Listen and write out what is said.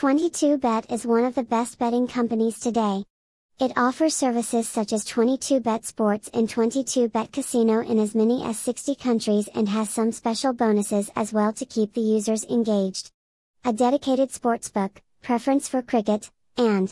22bet is one of the best betting companies today. It offers services such as 22bet Sports and 22bet Casino in as many as 60 countries and has some special bonuses as well to keep the users engaged. A dedicated sportsbook, preference for cricket, and